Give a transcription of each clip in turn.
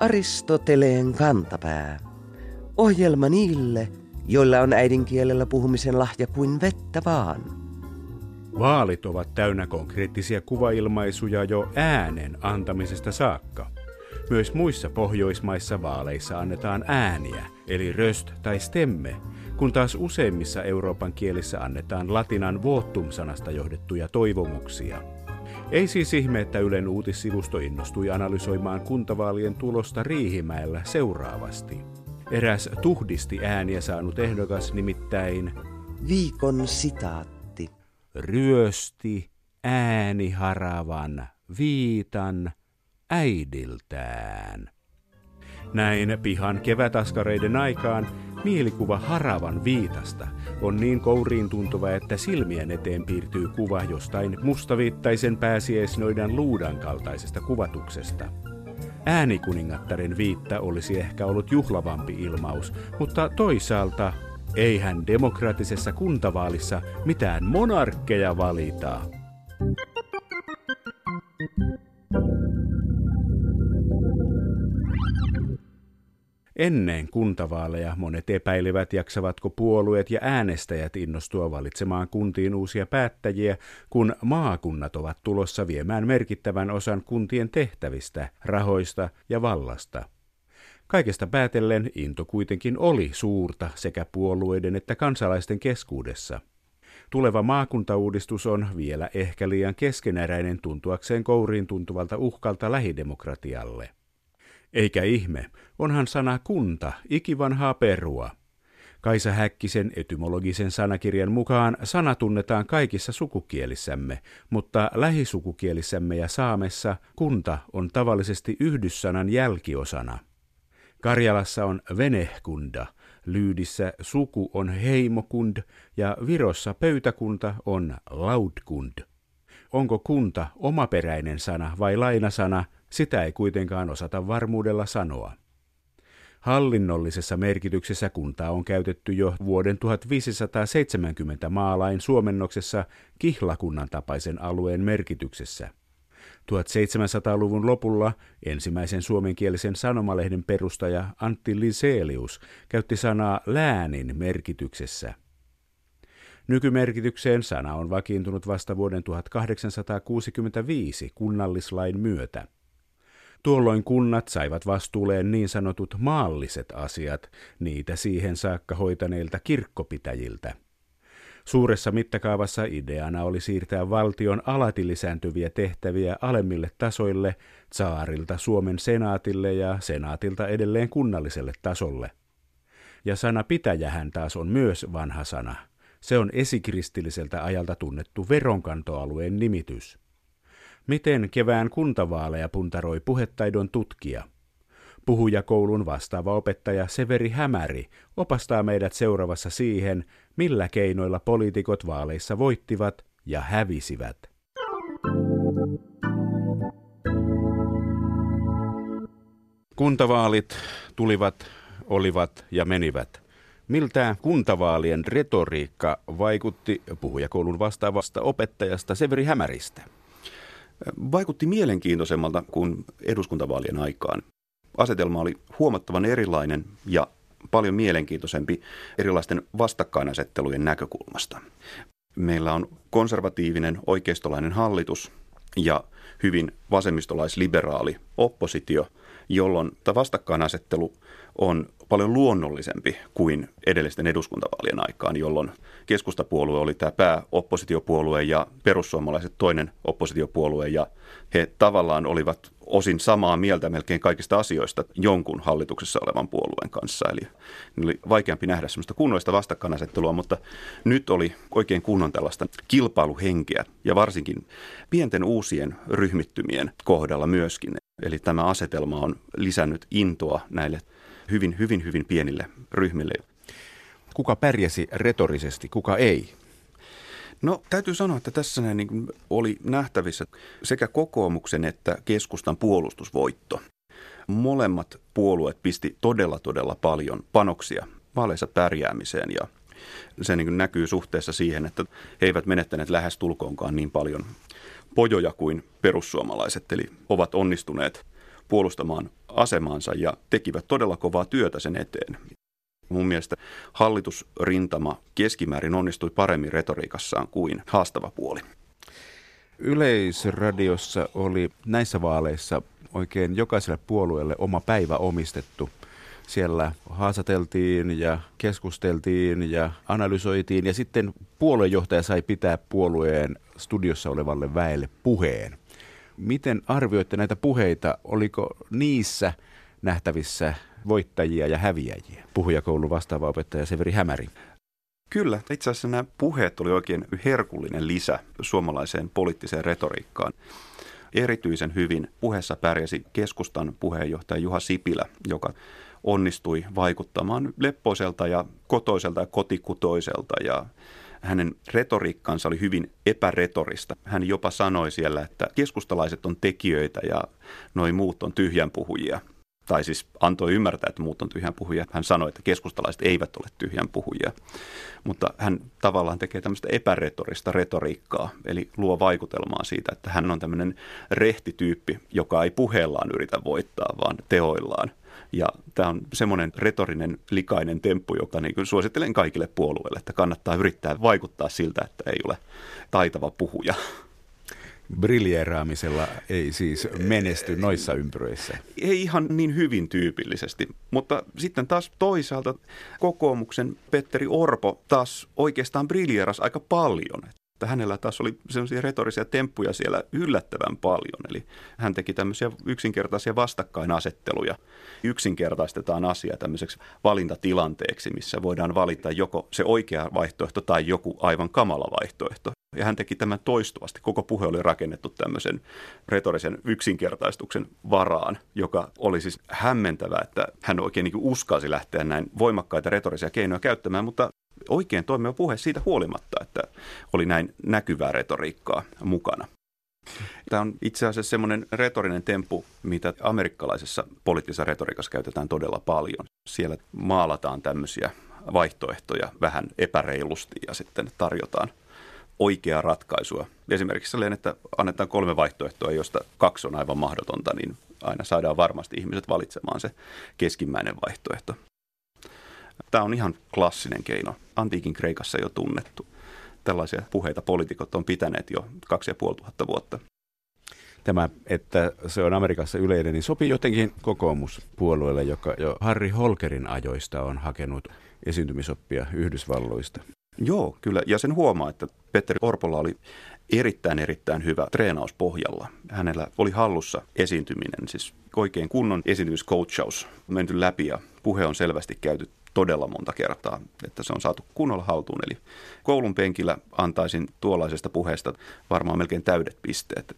Aristoteleen kantapää. Ohjelma niille, joilla on äidinkielellä puhumisen lahja kuin vettä vaan. Vaalit ovat täynnä konkreettisia kuvailmaisuja jo äänen antamisesta saakka. Myös muissa Pohjoismaissa vaaleissa annetaan ääniä, eli röst tai stemme, kun taas useimmissa Euroopan kielissä annetaan latinan votum-sanasta johdettuja toivomuksia. Ei siis ihme, että Ylen uutissivusto innostui analysoimaan kuntavaalien tulosta Riihimäellä seuraavasti. Eräs tuhdisti ääniä saanut ehdokas nimittäin Viikon sitaatti. ryösti ääniharavan viitan äidiltään. Näin pihan kevätaskareiden aikaan mielikuva haravan viitasta on niin kouriin tuntuva, että silmien eteen piirtyy kuva jostain mustaviittaisen pääsiäisnoidan luudan kaltaisesta kuvatuksesta. Äänikuningattaren viitta olisi ehkä ollut juhlavampi ilmaus, mutta toisaalta eihän demokraattisessa kuntavaalissa mitään monarkkeja valita. Ennen kuntavaaleja monet epäilivät, jaksavatko puolueet ja äänestäjät innostua valitsemaan kuntiin uusia päättäjiä, kun maakunnat ovat tulossa viemään merkittävän osan kuntien tehtävistä, rahoista ja vallasta. Kaikesta päätellen into kuitenkin oli suurta sekä puolueiden että kansalaisten keskuudessa. Tuleva maakuntauudistus on vielä ehkä liian keskeneräinen tuntuakseen kouriin tuntuvalta uhkalta lähidemokratialle. Eikä ihme, onhan sana kunta ikivanhaa perua. Kaisa Häkkisen etymologisen sanakirjan mukaan sana tunnetaan kaikissa sukukielissämme, mutta lähisukukielissämme ja saamessa kunta on tavallisesti yhdyssanan jälkiosana. Karjalassa on venehkunda, Lyydissä suku on heimokund ja Virossa pöytäkunta on laudkund. Onko kunta omaperäinen sana vai lainasana, sitä ei kuitenkaan osata varmuudella sanoa. Hallinnollisessa merkityksessä kuntaa on käytetty jo vuoden 1570 maalain suomennoksessa kihlakunnan tapaisen alueen merkityksessä. 1700-luvun lopulla ensimmäisen suomenkielisen sanomalehden perustaja Antti Liselius käytti sanaa läänin merkityksessä. Nykymerkitykseen sana on vakiintunut vasta vuoden 1865 kunnallislain myötä. Tuolloin kunnat saivat vastuulleen niin sanotut maalliset asiat, niitä siihen saakka hoitaneilta kirkkopitäjiltä. Suuressa mittakaavassa ideana oli siirtää valtion alati lisääntyviä tehtäviä alemmille tasoille, saarilta Suomen senaatille ja senaatilta edelleen kunnalliselle tasolle. Ja sana pitäjähän taas on myös vanha sana. Se on esikristilliseltä ajalta tunnettu veronkantoalueen nimitys. Miten kevään kuntavaaleja puntaroi puhetaidon tutkija? Puhujakoulun vastaava opettaja Severi Hämäri opastaa meidät seuraavassa siihen, millä keinoilla poliitikot vaaleissa voittivat ja hävisivät. Kuntavaalit tulivat, olivat ja menivät. Miltä kuntavaalien retoriikka vaikutti puhujakoulun vastaavasta opettajasta Severi Hämäristä? Vaikutti mielenkiintoisemmalta kuin eduskuntavaalien aikaan. Asetelma oli huomattavan erilainen ja paljon mielenkiintoisempi erilaisten vastakkainasettelujen näkökulmasta. Meillä on konservatiivinen oikeistolainen hallitus ja hyvin vasemmistolaisliberaali oppositio, jolloin tämä vastakkainasettelu on paljon luonnollisempi kuin edellisten eduskuntavaalien aikaan, jolloin keskustapuolue oli tämä pääoppositiopuolue ja perussuomalaiset toinen oppositiopuolue ja he tavallaan olivat osin samaa mieltä melkein kaikista asioista jonkun hallituksessa olevan puolueen kanssa. Eli oli vaikeampi nähdä sellaista kunnollista vastakkainasettelua, mutta nyt oli oikein kunnon tällaista kilpailuhenkeä ja varsinkin pienten uusien ryhmittymien kohdalla myöskin. Eli tämä asetelma on lisännyt intoa näille hyvin, hyvin, hyvin pienille ryhmille. Kuka pärjäsi retorisesti, kuka ei? No täytyy sanoa, että tässä niin oli nähtävissä sekä kokoomuksen että keskustan puolustusvoitto. Molemmat puolueet pisti todella todella paljon panoksia vaaleissa pärjäämiseen ja Se niin näkyy suhteessa siihen, että he eivät menettäneet lähes tulkoonkaan niin paljon pojoja kuin perussuomalaiset, eli ovat onnistuneet puolustamaan asemaansa ja tekivät todella kovaa työtä sen eteen. Mun mielestä hallitusrintama keskimäärin onnistui paremmin retoriikassaan kuin haastava puoli. Yleisradiossa oli näissä vaaleissa oikein jokaiselle puolueelle oma päivä omistettu. Siellä haastateltiin ja keskusteltiin ja analysoitiin ja sitten puoluejohtaja sai pitää puolueen studiossa olevalle väelle puheen. Miten arvioitte näitä puheita? Oliko niissä nähtävissä voittajia ja häviäjiä? Puhujakoulun vastaava opettaja Severi Hämäri. Kyllä, itse asiassa nämä puheet oli oikein herkullinen lisä suomalaiseen poliittiseen retoriikkaan. Erityisen hyvin puheessa pärjäsi keskustan puheenjohtaja Juha Sipilä, joka onnistui vaikuttamaan leppoiselta ja kotoiselta ja kotikutoiselta ja hänen retoriikkansa oli hyvin epäretorista. Hän jopa sanoi siellä, että keskustalaiset on tekijöitä ja noi muut on tyhjänpuhujia tai siis antoi ymmärtää, että muut on tyhjän puhujia. Hän sanoi, että keskustalaiset eivät ole tyhjän puhujia. Mutta hän tavallaan tekee tämmöistä epäretorista retoriikkaa, eli luo vaikutelmaa siitä, että hän on tämmöinen rehtityyppi, joka ei puheellaan yritä voittaa, vaan teoillaan. Ja tämä on semmoinen retorinen likainen temppu, joka niin suosittelen kaikille puolueille, että kannattaa yrittää vaikuttaa siltä, että ei ole taitava puhuja briljeeraamisella ei siis menesty noissa ympyröissä. Ei ihan niin hyvin tyypillisesti, mutta sitten taas toisaalta kokoomuksen Petteri Orpo taas oikeastaan briljeeras aika paljon. Että hänellä taas oli sellaisia retorisia temppuja siellä yllättävän paljon. Eli hän teki tämmöisiä yksinkertaisia vastakkainasetteluja. Yksinkertaistetaan asia tämmöiseksi valintatilanteeksi, missä voidaan valita joko se oikea vaihtoehto tai joku aivan kamala vaihtoehto. Ja hän teki tämän toistuvasti. Koko puhe oli rakennettu tämmöisen retorisen yksinkertaistuksen varaan, joka oli siis hämmentävä, että hän oikein niin uskalsi lähteä näin voimakkaita retorisia keinoja käyttämään, mutta oikein toimiva puhe siitä huolimatta, että oli näin näkyvää retoriikkaa mukana. Tämä on itse asiassa semmoinen retorinen temppu, mitä amerikkalaisessa poliittisessa retoriikassa käytetään todella paljon. Siellä maalataan tämmöisiä vaihtoehtoja vähän epäreilusti ja sitten tarjotaan oikeaa ratkaisua. Esimerkiksi sellainen, että annetaan kolme vaihtoehtoa, josta kaksi on aivan mahdotonta, niin aina saadaan varmasti ihmiset valitsemaan se keskimmäinen vaihtoehto. Tämä on ihan klassinen keino. Antiikin Kreikassa jo tunnettu. Tällaisia puheita poliitikot on pitäneet jo kaksi ja puoli tuhatta vuotta. Tämä, että se on Amerikassa yleinen, niin sopii jotenkin kokoomuspuolueelle, joka jo Harry Holkerin ajoista on hakenut esiintymisoppia Yhdysvalloista. Joo, kyllä. Ja sen huomaa, että Petteri Orpolla oli erittäin erittäin hyvä treenaus pohjalla. Hänellä oli hallussa esiintyminen, siis oikein kunnon esiintymiscoachaus menty läpi ja puhe on selvästi käyty todella monta kertaa, että se on saatu kunnolla haltuun. Eli koulun penkillä antaisin tuollaisesta puheesta varmaan melkein täydet pisteet.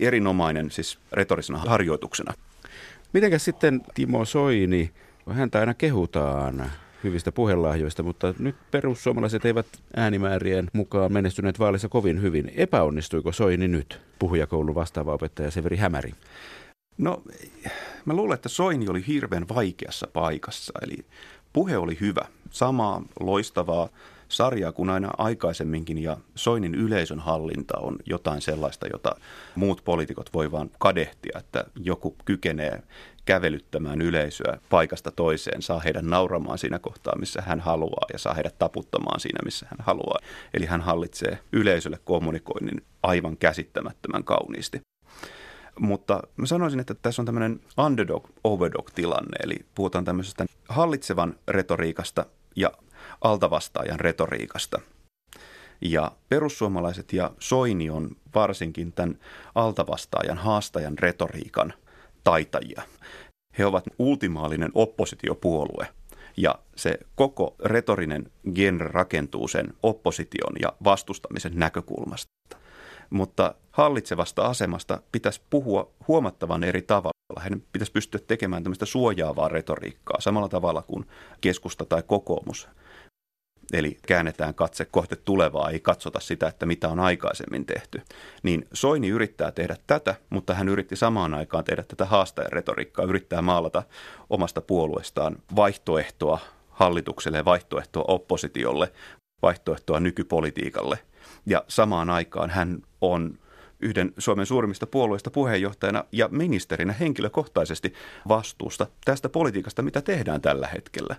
Erinomainen siis retorisena harjoituksena. Mitenkäs sitten Timo Soini, häntä aina kehutaan hyvistä puhelahjoista, mutta nyt perussuomalaiset eivät äänimäärien mukaan menestyneet vaalissa kovin hyvin. Epäonnistuiko Soini nyt? Puhujakoulun vastaava opettaja Severi Hämäri. No, mä luulen, että Soini oli hirveän vaikeassa paikassa. Eli puhe oli hyvä, samaa loistavaa sarjaa kuin aina aikaisemminkin ja Soinin yleisön hallinta on jotain sellaista, jota muut poliitikot voi vaan kadehtia, että joku kykenee kävelyttämään yleisöä paikasta toiseen, saa heidän nauramaan siinä kohtaa, missä hän haluaa ja saa heidät taputtamaan siinä, missä hän haluaa. Eli hän hallitsee yleisölle kommunikoinnin aivan käsittämättömän kauniisti. Mutta mä sanoisin, että tässä on tämmöinen underdog-overdog-tilanne, eli puhutaan tämmöisestä hallitsevan retoriikasta ja altavastaajan retoriikasta. Ja perussuomalaiset ja Soini on varsinkin tämän altavastaajan, haastajan retoriikan taitajia. He ovat ultimaalinen oppositiopuolue ja se koko retorinen genre rakentuu sen opposition ja vastustamisen näkökulmasta. Mutta hallitsevasta asemasta pitäisi puhua huomattavan eri tavalla. Heidän pitäisi pystyä tekemään tämmöistä suojaavaa retoriikkaa samalla tavalla kuin keskusta tai kokoomus eli käännetään katse kohti tulevaa, ei katsota sitä, että mitä on aikaisemmin tehty. Niin Soini yrittää tehdä tätä, mutta hän yritti samaan aikaan tehdä tätä haastajan retoriikkaa, yrittää maalata omasta puolueestaan vaihtoehtoa hallitukselle vaihtoehtoa oppositiolle, vaihtoehtoa nykypolitiikalle. Ja samaan aikaan hän on yhden Suomen suurimmista puolueista puheenjohtajana ja ministerinä henkilökohtaisesti vastuusta tästä politiikasta, mitä tehdään tällä hetkellä.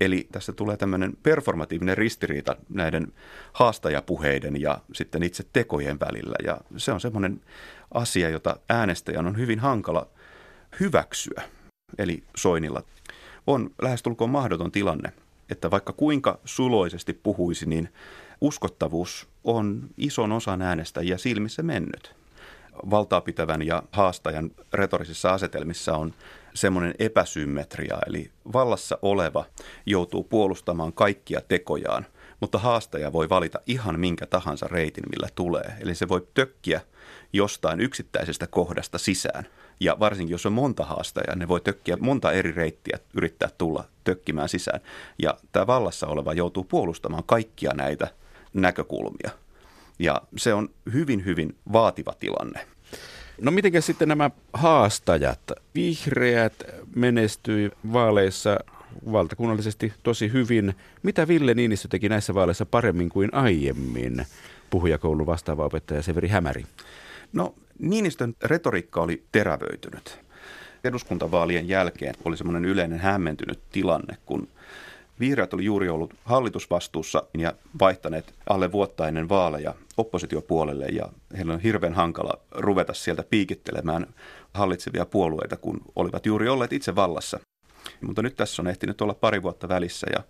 Eli tässä tulee tämmöinen performatiivinen ristiriita näiden haastajapuheiden ja sitten itse tekojen välillä. Ja se on semmoinen asia, jota äänestäjän on hyvin hankala hyväksyä. Eli Soinilla on lähestulkoon mahdoton tilanne, että vaikka kuinka suloisesti puhuisi, niin uskottavuus on ison osan äänestäjiä silmissä mennyt. Valtaa pitävän ja haastajan retorisissa asetelmissa on semmoinen epäsymmetria, eli vallassa oleva joutuu puolustamaan kaikkia tekojaan, mutta haastaja voi valita ihan minkä tahansa reitin, millä tulee. Eli se voi tökkiä jostain yksittäisestä kohdasta sisään. Ja varsinkin jos on monta haastajaa, ne voi tökkiä monta eri reittiä, yrittää tulla tökkimään sisään. Ja tämä vallassa oleva joutuu puolustamaan kaikkia näitä näkökulmia. Ja se on hyvin, hyvin vaativa tilanne. No miten sitten nämä haastajat? Vihreät menestyi vaaleissa valtakunnallisesti tosi hyvin. Mitä Ville Niinistö teki näissä vaaleissa paremmin kuin aiemmin? Puhujakoulun vastaava opettaja Severi Hämäri. No Niinistön retoriikka oli terävöitynyt. Eduskuntavaalien jälkeen oli semmoinen yleinen hämmentynyt tilanne, kun Vihreät oli juuri ollut hallitusvastuussa ja vaihtaneet alle vuotta ennen vaaleja oppositiopuolelle ja heillä on hirveän hankala ruveta sieltä piikittelemään hallitsevia puolueita, kun olivat juuri olleet itse vallassa. Mutta nyt tässä on ehtinyt olla pari vuotta välissä ja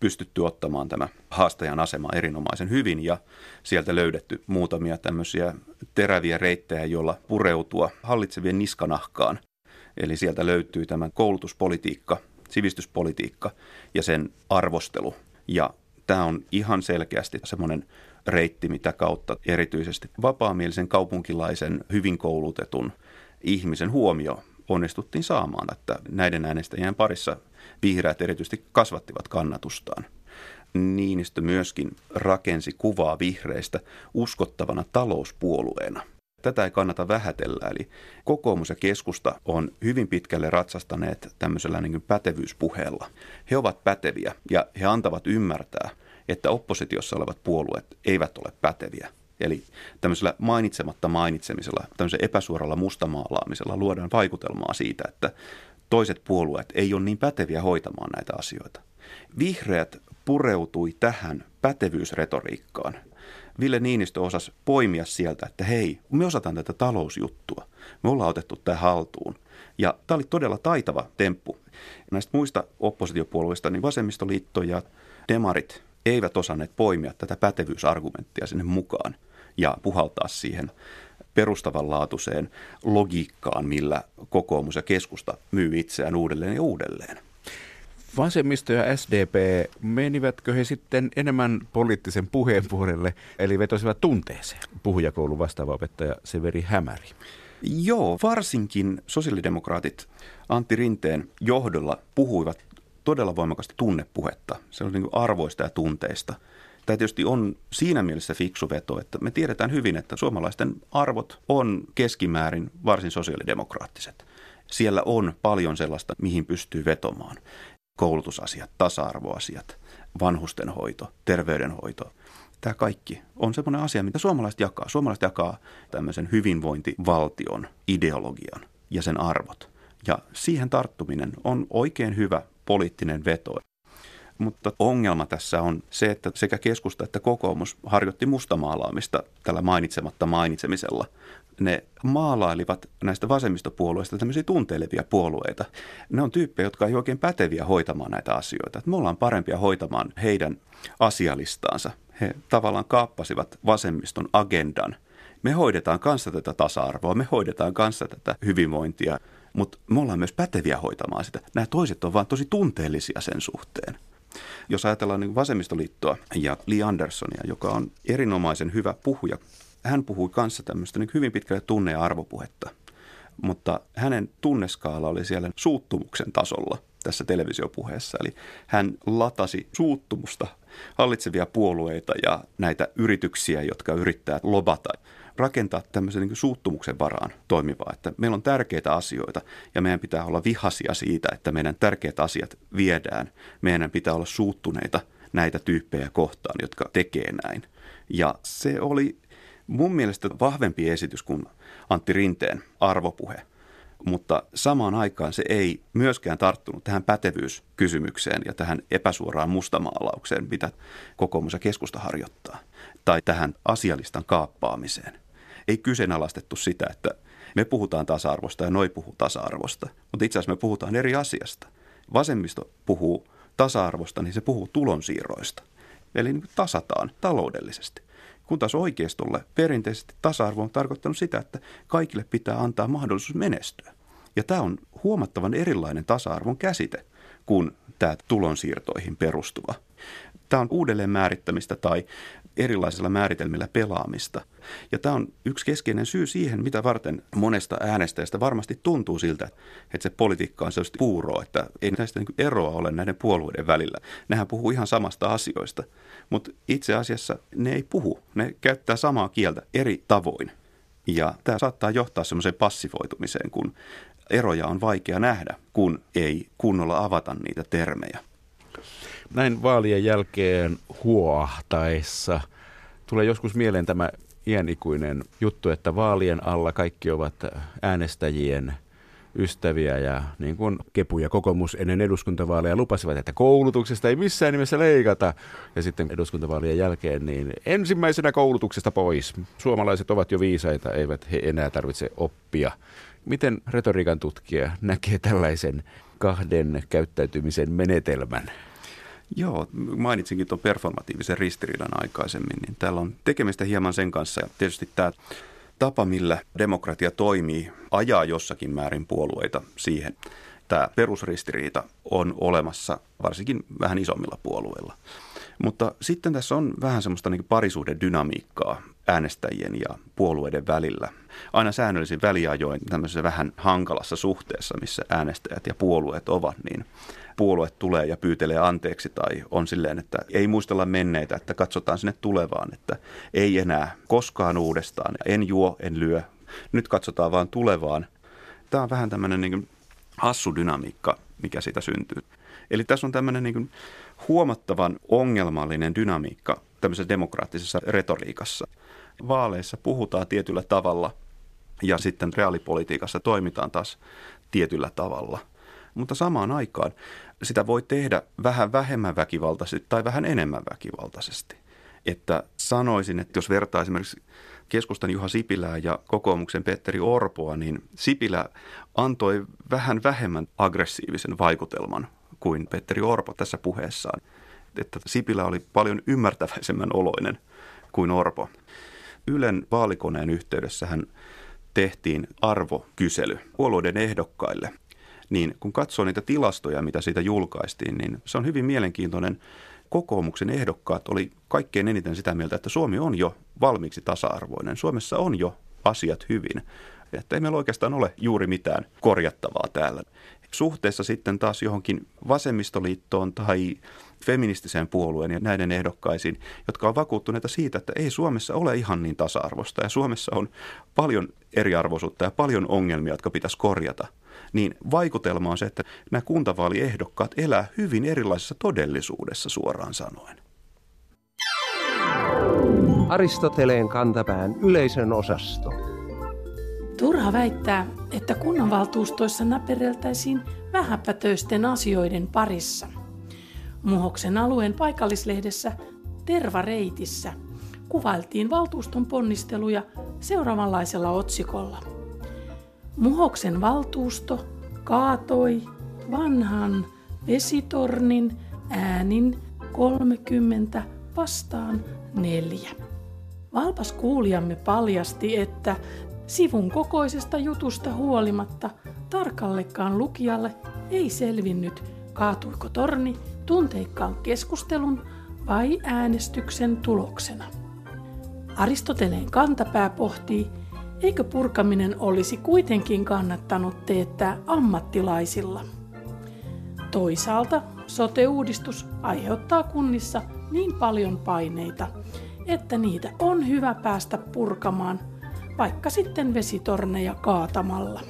pystytty ottamaan tämä haastajan asema erinomaisen hyvin ja sieltä löydetty muutamia tämmöisiä teräviä reittejä, joilla pureutua hallitsevien niskanahkaan. Eli sieltä löytyy tämä koulutuspolitiikka, sivistyspolitiikka ja sen arvostelu. Ja tämä on ihan selkeästi semmoinen reitti, mitä kautta erityisesti vapaamielisen kaupunkilaisen, hyvin koulutetun ihmisen huomio onnistuttiin saamaan, että näiden äänestäjien parissa vihreät erityisesti kasvattivat kannatustaan. Niinistö myöskin rakensi kuvaa vihreistä uskottavana talouspuolueena. Tätä ei kannata vähätellä, eli kokoomus ja keskusta on hyvin pitkälle ratsastaneet tämmöisellä niin kuin pätevyyspuheella. He ovat päteviä ja he antavat ymmärtää, että oppositiossa olevat puolueet eivät ole päteviä. Eli tämmöisellä mainitsematta mainitsemisella, tämmöisellä epäsuoralla mustamaalaamisella luodaan vaikutelmaa siitä, että toiset puolueet ei ole niin päteviä hoitamaan näitä asioita. Vihreät pureutui tähän pätevyysretoriikkaan Ville Niinistö osasi poimia sieltä, että hei, me osataan tätä talousjuttua. Me ollaan otettu tämä haltuun. Ja tämä oli todella taitava temppu. Näistä muista oppositiopuolueista, niin vasemmistoliitto ja demarit eivät osanneet poimia tätä pätevyysargumenttia sinne mukaan ja puhaltaa siihen perustavanlaatuiseen logiikkaan, millä kokoomus ja keskusta myy itseään uudelleen ja uudelleen. Vasemmisto ja SDP, menivätkö he sitten enemmän poliittisen puheen puolelle, eli vetosivat tunteeseen? Puhujakoulun vastaava opettaja Severi Hämäri. Joo, varsinkin sosiaalidemokraatit Antti Rinteen johdolla puhuivat todella voimakasta tunnepuhetta. Se oli niin arvoista ja tunteista. Tämä tietysti on siinä mielessä fiksu veto, että me tiedetään hyvin, että suomalaisten arvot on keskimäärin varsin sosiaalidemokraattiset. Siellä on paljon sellaista, mihin pystyy vetomaan koulutusasiat, tasa-arvoasiat, vanhustenhoito, terveydenhoito. Tämä kaikki on sellainen asia, mitä suomalaiset jakaa. Suomalaiset jakaa tämmöisen hyvinvointivaltion ideologian ja sen arvot. Ja siihen tarttuminen on oikein hyvä poliittinen veto. Mutta ongelma tässä on se, että sekä keskusta että kokoomus harjoitti mustamaalaamista tällä mainitsematta mainitsemisella ne maalailivat näistä vasemmistopuolueista tämmöisiä tunteilevia puolueita. Ne on tyyppejä, jotka ei oikein päteviä hoitamaan näitä asioita. Että me ollaan parempia hoitamaan heidän asialistaansa. He tavallaan kaappasivat vasemmiston agendan. Me hoidetaan kanssa tätä tasa-arvoa, me hoidetaan kanssa tätä hyvinvointia, mutta me ollaan myös päteviä hoitamaan sitä. Nämä toiset on vaan tosi tunteellisia sen suhteen. Jos ajatellaan niin vasemmistoliittoa ja Lee Andersonia, joka on erinomaisen hyvä puhuja hän puhui kanssa tämmöistä niin hyvin pitkälle tunne- ja arvopuhetta, mutta hänen tunneskaala oli siellä suuttumuksen tasolla. tässä televisiopuheessa. Eli hän latasi suuttumusta hallitsevia puolueita ja näitä yrityksiä, jotka yrittää lobata rakentaa tämmöisen niin suuttumuksen varaan toimivaa, että meillä on tärkeitä asioita ja meidän pitää olla vihasia siitä, että meidän tärkeät asiat viedään. Meidän pitää olla suuttuneita näitä tyyppejä kohtaan, jotka tekee näin. Ja se oli mun mielestä vahvempi esitys kuin Antti Rinteen arvopuhe. Mutta samaan aikaan se ei myöskään tarttunut tähän pätevyyskysymykseen ja tähän epäsuoraan mustamaalaukseen, mitä kokoomus ja keskusta harjoittaa, tai tähän asialistan kaappaamiseen. Ei kyseenalaistettu sitä, että me puhutaan tasa-arvosta ja noi puhuu tasa-arvosta, mutta itse asiassa me puhutaan eri asiasta. Vasemmisto puhuu tasa-arvosta, niin se puhuu tulonsiirroista. Eli niin tasataan taloudellisesti. Kun taas oikeistolle perinteisesti tasa-arvo on tarkoittanut sitä, että kaikille pitää antaa mahdollisuus menestyä. Ja tämä on huomattavan erilainen tasa-arvon käsite kuin tämä tulonsiirtoihin perustuva. Tämä on uudelleen määrittämistä tai erilaisilla määritelmillä pelaamista. Ja tämä on yksi keskeinen syy siihen, mitä varten monesta äänestäjästä varmasti tuntuu siltä, että se politiikka on sellaista puuroa, että ei näistä niin eroa ole näiden puolueiden välillä. Nehän puhuu ihan samasta asioista, mutta itse asiassa ne ei puhu. Ne käyttää samaa kieltä eri tavoin. Ja tämä saattaa johtaa semmoiseen passivoitumiseen, kun eroja on vaikea nähdä, kun ei kunnolla avata niitä termejä näin vaalien jälkeen huoahtaessa tulee joskus mieleen tämä iänikuinen juttu, että vaalien alla kaikki ovat äänestäjien ystäviä ja niin kuin Kepu ja kokoomus ennen eduskuntavaaleja lupasivat, että koulutuksesta ei missään nimessä leikata. Ja sitten eduskuntavaalien jälkeen niin ensimmäisenä koulutuksesta pois. Suomalaiset ovat jo viisaita, eivät he enää tarvitse oppia. Miten retoriikan tutkija näkee tällaisen kahden käyttäytymisen menetelmän? Joo, mainitsinkin tuon performatiivisen ristiriidan aikaisemmin, niin täällä on tekemistä hieman sen kanssa. Ja tietysti tämä tapa, millä demokratia toimii, ajaa jossakin määrin puolueita siihen. Tämä perusristiriita on olemassa varsinkin vähän isommilla puolueilla. Mutta sitten tässä on vähän semmoista niin parisuuden dynamiikkaa äänestäjien ja puolueiden välillä. Aina säännöllisin väliajoin tämmöisessä vähän hankalassa suhteessa, missä äänestäjät ja puolueet ovat, niin puolue tulee ja pyytelee anteeksi tai on silleen, että ei muistella menneitä, että katsotaan sinne tulevaan, että ei enää koskaan uudestaan, en juo, en lyö, nyt katsotaan vaan tulevaan. Tämä on vähän tämmöinen niin hassu dynamiikka, mikä siitä syntyy. Eli tässä on tämmöinen niin huomattavan ongelmallinen dynamiikka tämmöisessä demokraattisessa retoriikassa. Vaaleissa puhutaan tietyllä tavalla ja sitten reaalipolitiikassa toimitaan taas tietyllä tavalla – mutta samaan aikaan sitä voi tehdä vähän vähemmän väkivaltaisesti tai vähän enemmän väkivaltaisesti. Että sanoisin, että jos vertaa esimerkiksi keskustan Juha Sipilää ja kokoomuksen Petteri Orpoa, niin Sipilä antoi vähän vähemmän aggressiivisen vaikutelman kuin Petteri Orpo tässä puheessaan. Että Sipilä oli paljon ymmärtäväisemmän oloinen kuin Orpo. Ylen vaalikoneen yhteydessä hän tehtiin arvokysely puolueiden ehdokkaille niin kun katsoo niitä tilastoja, mitä siitä julkaistiin, niin se on hyvin mielenkiintoinen. Kokoomuksen ehdokkaat oli kaikkein eniten sitä mieltä, että Suomi on jo valmiiksi tasa-arvoinen. Suomessa on jo asiat hyvin. Että ei meillä oikeastaan ole juuri mitään korjattavaa täällä. Suhteessa sitten taas johonkin vasemmistoliittoon tai feministiseen puolueen ja näiden ehdokkaisiin, jotka on vakuuttuneita siitä, että ei Suomessa ole ihan niin tasa-arvosta ja Suomessa on paljon eriarvoisuutta ja paljon ongelmia, jotka pitäisi korjata – niin vaikutelma on se, että nämä kuntavaaliehdokkaat elää hyvin erilaisessa todellisuudessa suoraan sanoen. Aristoteleen kantapään yleisön osasto. Turha väittää, että kunnanvaltuustoissa näpereltäisiin vähäpätöisten asioiden parissa. Muhoksen alueen paikallislehdessä Tervareitissä kuvailtiin valtuuston ponnisteluja seuraavanlaisella otsikolla – Muhoksen valtuusto kaatoi vanhan vesitornin äänin 30 vastaan neljä. Valpas kuulijamme paljasti, että sivun kokoisesta jutusta huolimatta tarkallekaan lukijalle ei selvinnyt, kaatuiko torni tunteikkaan keskustelun vai äänestyksen tuloksena. Aristoteleen kantapää pohtii, Eikö purkaminen olisi kuitenkin kannattanut teettää ammattilaisilla? Toisaalta sote-uudistus aiheuttaa kunnissa niin paljon paineita, että niitä on hyvä päästä purkamaan, vaikka sitten vesitorneja kaatamalla.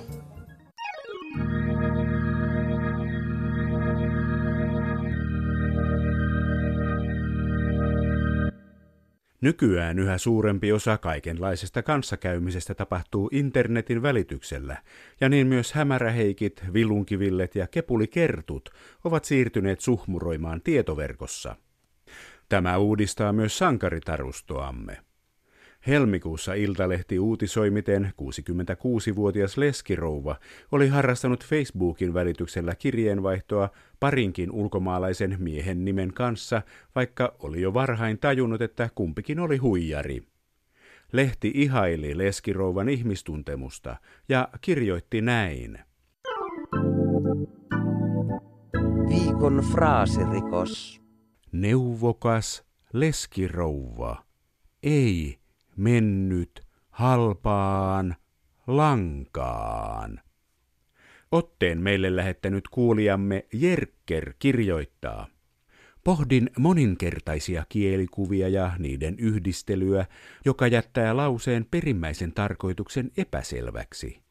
Nykyään yhä suurempi osa kaikenlaisesta kanssakäymisestä tapahtuu internetin välityksellä, ja niin myös hämäräheikit, vilunkivillet ja kepulikertut ovat siirtyneet suhmuroimaan tietoverkossa. Tämä uudistaa myös sankaritarustoamme. Helmikuussa Iltalehti uutisoi, miten 66-vuotias leskirouva oli harrastanut Facebookin välityksellä kirjeenvaihtoa parinkin ulkomaalaisen miehen nimen kanssa, vaikka oli jo varhain tajunnut, että kumpikin oli huijari. Lehti ihaili leskirouvan ihmistuntemusta ja kirjoitti näin. Viikon fraasirikos. Neuvokas leskirouva. Ei mennyt halpaan lankaan. Otteen meille lähettänyt kuulijamme Jerker kirjoittaa. Pohdin moninkertaisia kielikuvia ja niiden yhdistelyä, joka jättää lauseen perimmäisen tarkoituksen epäselväksi.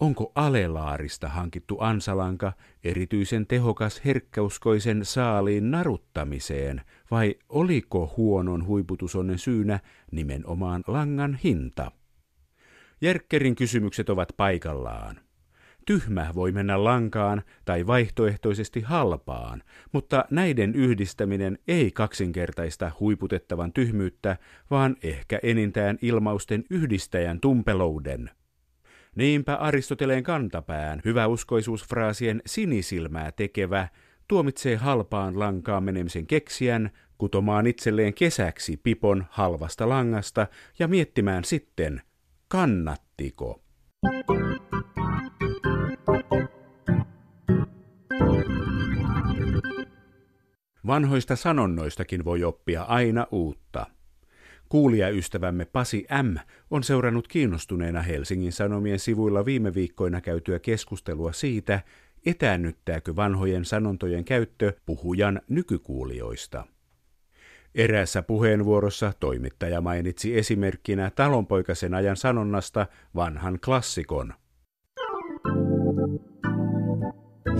Onko alelaarista hankittu ansalanka erityisen tehokas herkkauskoisen saaliin naruttamiseen, vai oliko huonon huiputusonnen syynä nimenomaan langan hinta? Jerkkerin kysymykset ovat paikallaan. Tyhmä voi mennä lankaan tai vaihtoehtoisesti halpaan, mutta näiden yhdistäminen ei kaksinkertaista huiputettavan tyhmyyttä, vaan ehkä enintään ilmausten yhdistäjän tumpelouden – Niinpä Aristoteleen kantapään hyväuskoisuusfraasien sinisilmää tekevä tuomitsee halpaan lankaan menemisen keksijän kutomaan itselleen kesäksi pipon halvasta langasta ja miettimään sitten, kannattiko. Vanhoista sanonnoistakin voi oppia aina uutta. Kuulijaystävämme Pasi M. on seurannut kiinnostuneena Helsingin Sanomien sivuilla viime viikkoina käytyä keskustelua siitä, etäännyttääkö vanhojen sanontojen käyttö puhujan nykykuulijoista. Eräässä puheenvuorossa toimittaja mainitsi esimerkkinä talonpoikasen ajan sanonnasta vanhan klassikon.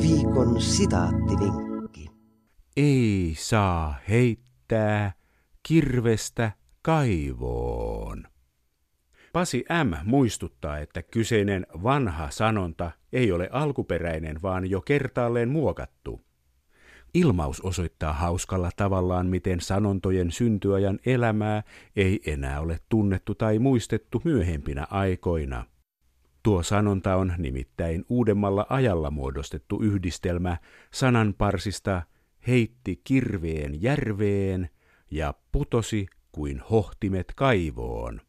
Viikon sitaattivinkki. Ei saa heittää kirvestä kaivoon. Pasi M. muistuttaa, että kyseinen vanha sanonta ei ole alkuperäinen, vaan jo kertaalleen muokattu. Ilmaus osoittaa hauskalla tavallaan, miten sanontojen syntyajan elämää ei enää ole tunnettu tai muistettu myöhempinä aikoina. Tuo sanonta on nimittäin uudemmalla ajalla muodostettu yhdistelmä sananparsista heitti kirveen järveen ja putosi kuin hohtimet kaivoon.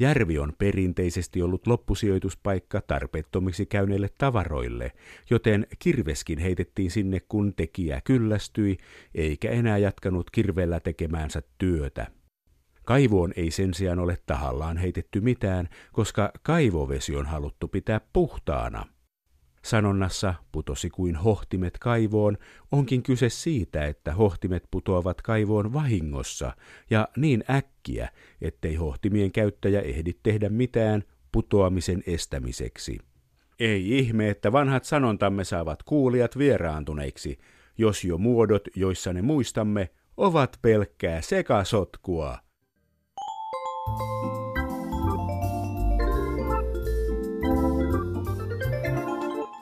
Järvi on perinteisesti ollut loppusijoituspaikka tarpeettomiksi käyneille tavaroille, joten kirveskin heitettiin sinne, kun tekijä kyllästyi, eikä enää jatkanut kirvellä tekemäänsä työtä. Kaivoon ei sen sijaan ole tahallaan heitetty mitään, koska kaivovesi on haluttu pitää puhtaana – Sanonnassa putosi kuin hohtimet kaivoon onkin kyse siitä, että hohtimet putoavat kaivoon vahingossa ja niin äkkiä, ettei hohtimien käyttäjä ehdi tehdä mitään putoamisen estämiseksi. Ei ihme, että vanhat sanontamme saavat kuulijat vieraantuneiksi, jos jo muodot, joissa ne muistamme, ovat pelkkää sekasotkua.